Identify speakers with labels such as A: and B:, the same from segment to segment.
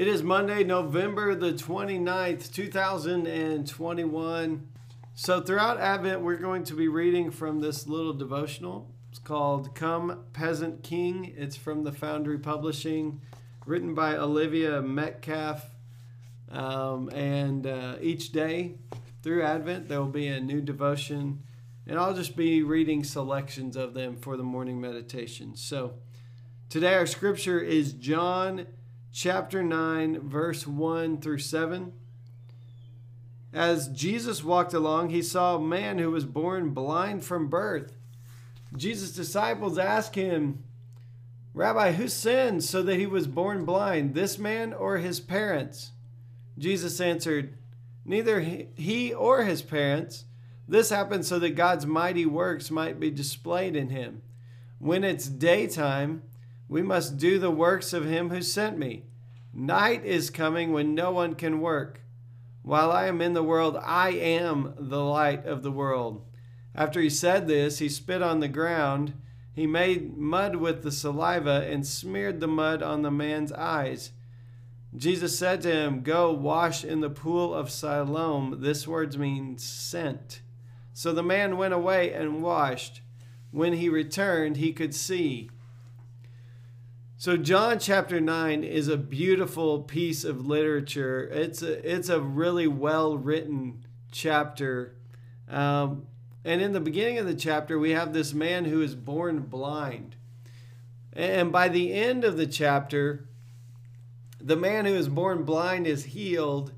A: It is Monday, November the 29th, 2021. So, throughout Advent, we're going to be reading from this little devotional. It's called Come Peasant King. It's from the Foundry Publishing, written by Olivia Metcalf. Um, and uh, each day through Advent, there will be a new devotion and I'll just be reading selections of them for the morning meditation. So today our scripture is John chapter 9, verse 1 through 7. As Jesus walked along, he saw a man who was born blind from birth. Jesus' disciples asked him, Rabbi, who sinned so that he was born blind, this man or his parents? Jesus answered, Neither he or his parents this happened so that God's mighty works might be displayed in him. When it's daytime, we must do the works of him who sent me. Night is coming when no one can work. While I am in the world, I am the light of the world. After he said this, he spit on the ground. He made mud with the saliva and smeared the mud on the man's eyes. Jesus said to him, Go wash in the pool of Siloam. This word means sent. So the man went away and washed. When he returned, he could see. So John chapter 9 is a beautiful piece of literature. It's a, it's a really well written chapter. Um, and in the beginning of the chapter, we have this man who is born blind. And by the end of the chapter, the man who is born blind is healed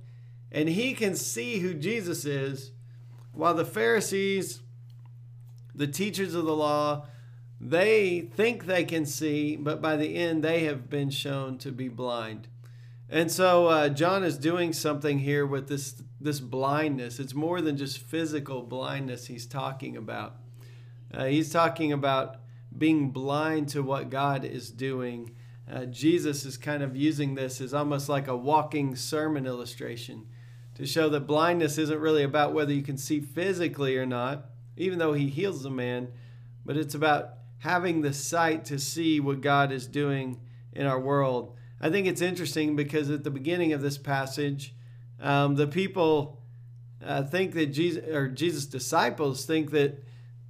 A: and he can see who Jesus is while the Pharisees, the teachers of the law, they think they can see, but by the end they have been shown to be blind. And so uh, John is doing something here with this this blindness. It's more than just physical blindness he's talking about. Uh, he's talking about being blind to what God is doing. Uh, Jesus is kind of using this as almost like a walking sermon illustration to show that blindness isn't really about whether you can see physically or not, even though he heals the man, but it's about having the sight to see what God is doing in our world. I think it's interesting because at the beginning of this passage, um, the people uh, think that Jesus or Jesus' disciples think that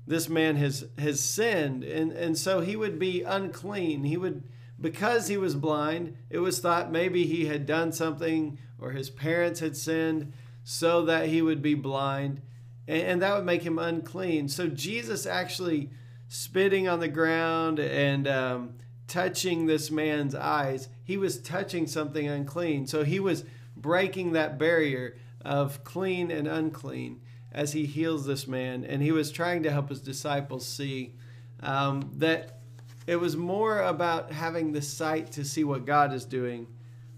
A: this man has has sinned, and and so he would be unclean. He would because he was blind. It was thought maybe he had done something or his parents had sinned so that he would be blind, and, and that would make him unclean. So Jesus actually spitting on the ground and um, touching this man's eyes, he was touching something unclean. So he was breaking that barrier of clean and unclean as he heals this man. And he was trying to help his disciples see um, that it was more about having the sight to see what God is doing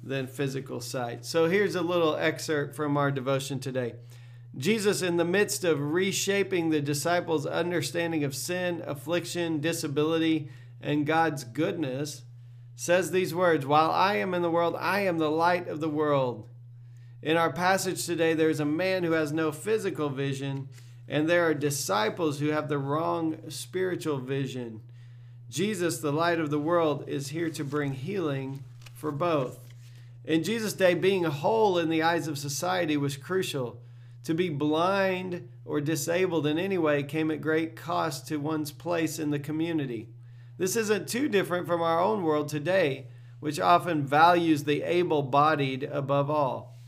A: than physical sight. So here's a little excerpt from our devotion today. Jesus, in the midst of reshaping the disciples' understanding of sin, affliction, disability, and God's goodness, says these words While I am in the world, I am the light of the world. In our passage today, there's a man who has no physical vision, and there are disciples who have the wrong spiritual vision. Jesus, the light of the world, is here to bring healing for both. In Jesus' day, being whole in the eyes of society was crucial. To be blind or disabled in any way came at great cost to one's place in the community. This isn't too different from our own world today, which often values the able bodied above all.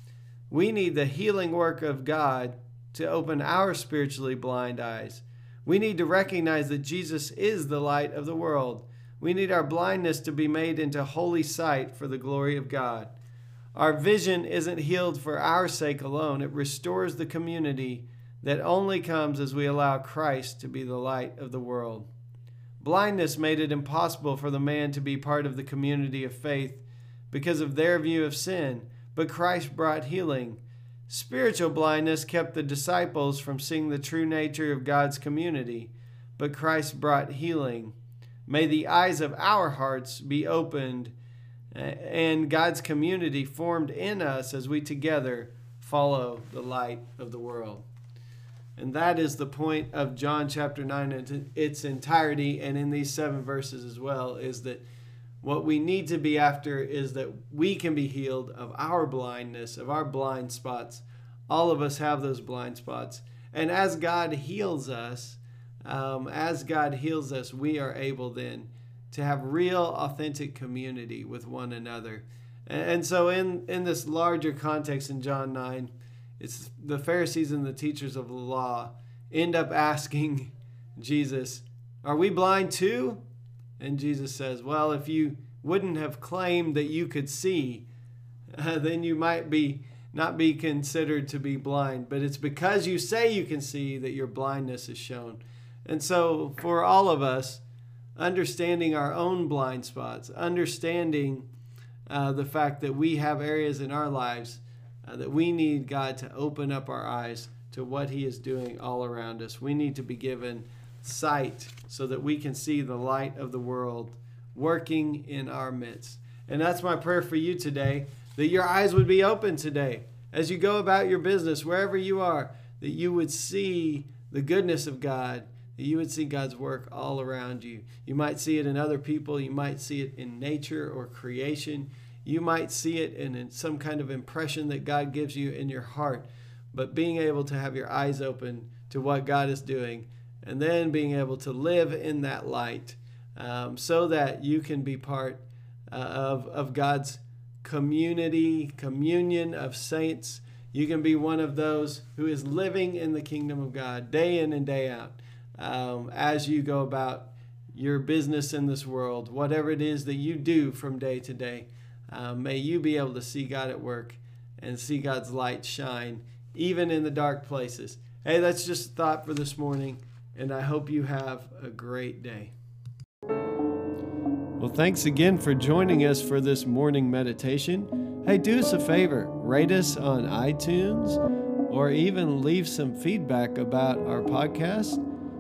A: We need the healing work of God to open our spiritually blind eyes. We need to recognize that Jesus is the light of the world. We need our blindness to be made into holy sight for the glory of God. Our vision isn't healed for our sake alone, it restores the community that only comes as we allow Christ to be the light of the world. Blindness made it impossible for the man to be part of the community of faith because of their view of sin. but Christ brought healing. Spiritual blindness kept the disciples from seeing the true nature of God's community, but Christ brought healing. May the eyes of our hearts be opened and God's community formed in us as we together follow the light of the world. And that is the point of John chapter 9 in its entirety and in these seven verses as well is that what we need to be after is that we can be healed of our blindness, of our blind spots. All of us have those blind spots. And as God heals us, um, as God heals us, we are able then to have real, authentic community with one another. And so, in, in this larger context in John 9, it's the Pharisees and the teachers of the law end up asking Jesus, Are we blind too? And Jesus says, Well, if you wouldn't have claimed that you could see, uh, then you might be not be considered to be blind. But it's because you say you can see that your blindness is shown. And so, for all of us, understanding our own blind spots, understanding uh, the fact that we have areas in our lives uh, that we need God to open up our eyes to what He is doing all around us. We need to be given sight so that we can see the light of the world working in our midst. And that's my prayer for you today that your eyes would be open today as you go about your business, wherever you are, that you would see the goodness of God you would see God's work all around you. You might see it in other people, you might see it in nature or creation, you might see it in some kind of impression that God gives you in your heart. But being able to have your eyes open to what God is doing and then being able to live in that light um, so that you can be part uh, of, of God's community, communion of saints. You can be one of those who is living in the kingdom of God day in and day out um, as you go about your business in this world, whatever it is that you do from day to day. Uh, may you be able to see God at work and see God's light shine even in the dark places. Hey, that's just a thought for this morning, and I hope you have a great day. Well, thanks again for joining us for this morning meditation. Hey, do us a favor rate us on iTunes or even leave some feedback about our podcast